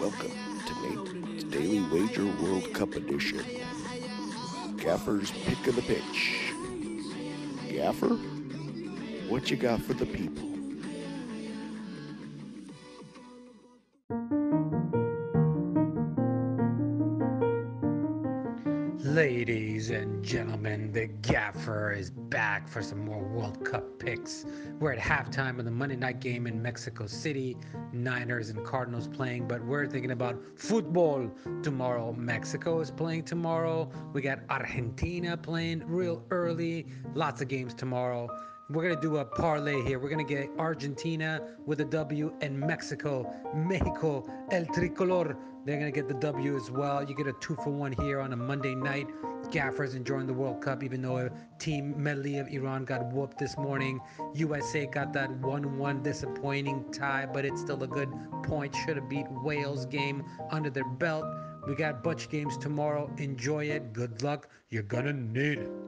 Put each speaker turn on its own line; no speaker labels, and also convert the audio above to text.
Welcome to Nate's Daily Wager World Cup edition. Gaffer's pick of the pitch. Gaffer, what you got for the people?
Ladies and gentlemen, the gaffer is back for some more World Cup picks. We're at halftime of the Monday night game in Mexico City. Niners and Cardinals playing, but we're thinking about football tomorrow. Mexico is playing tomorrow. We got Argentina playing real early. Lots of games tomorrow. We're going to do a parlay here. We're going to get Argentina with a W and Mexico, Mexico, El Tricolor. They're going to get the W as well. You get a two for one here on a Monday night. Gaffers enjoying the World Cup, even though a Team Melli of Iran got whooped this morning. USA got that 1 1 disappointing tie, but it's still a good point. Should have beat Wales game under their belt. We got Butch games tomorrow. Enjoy it. Good luck. You're going to need it.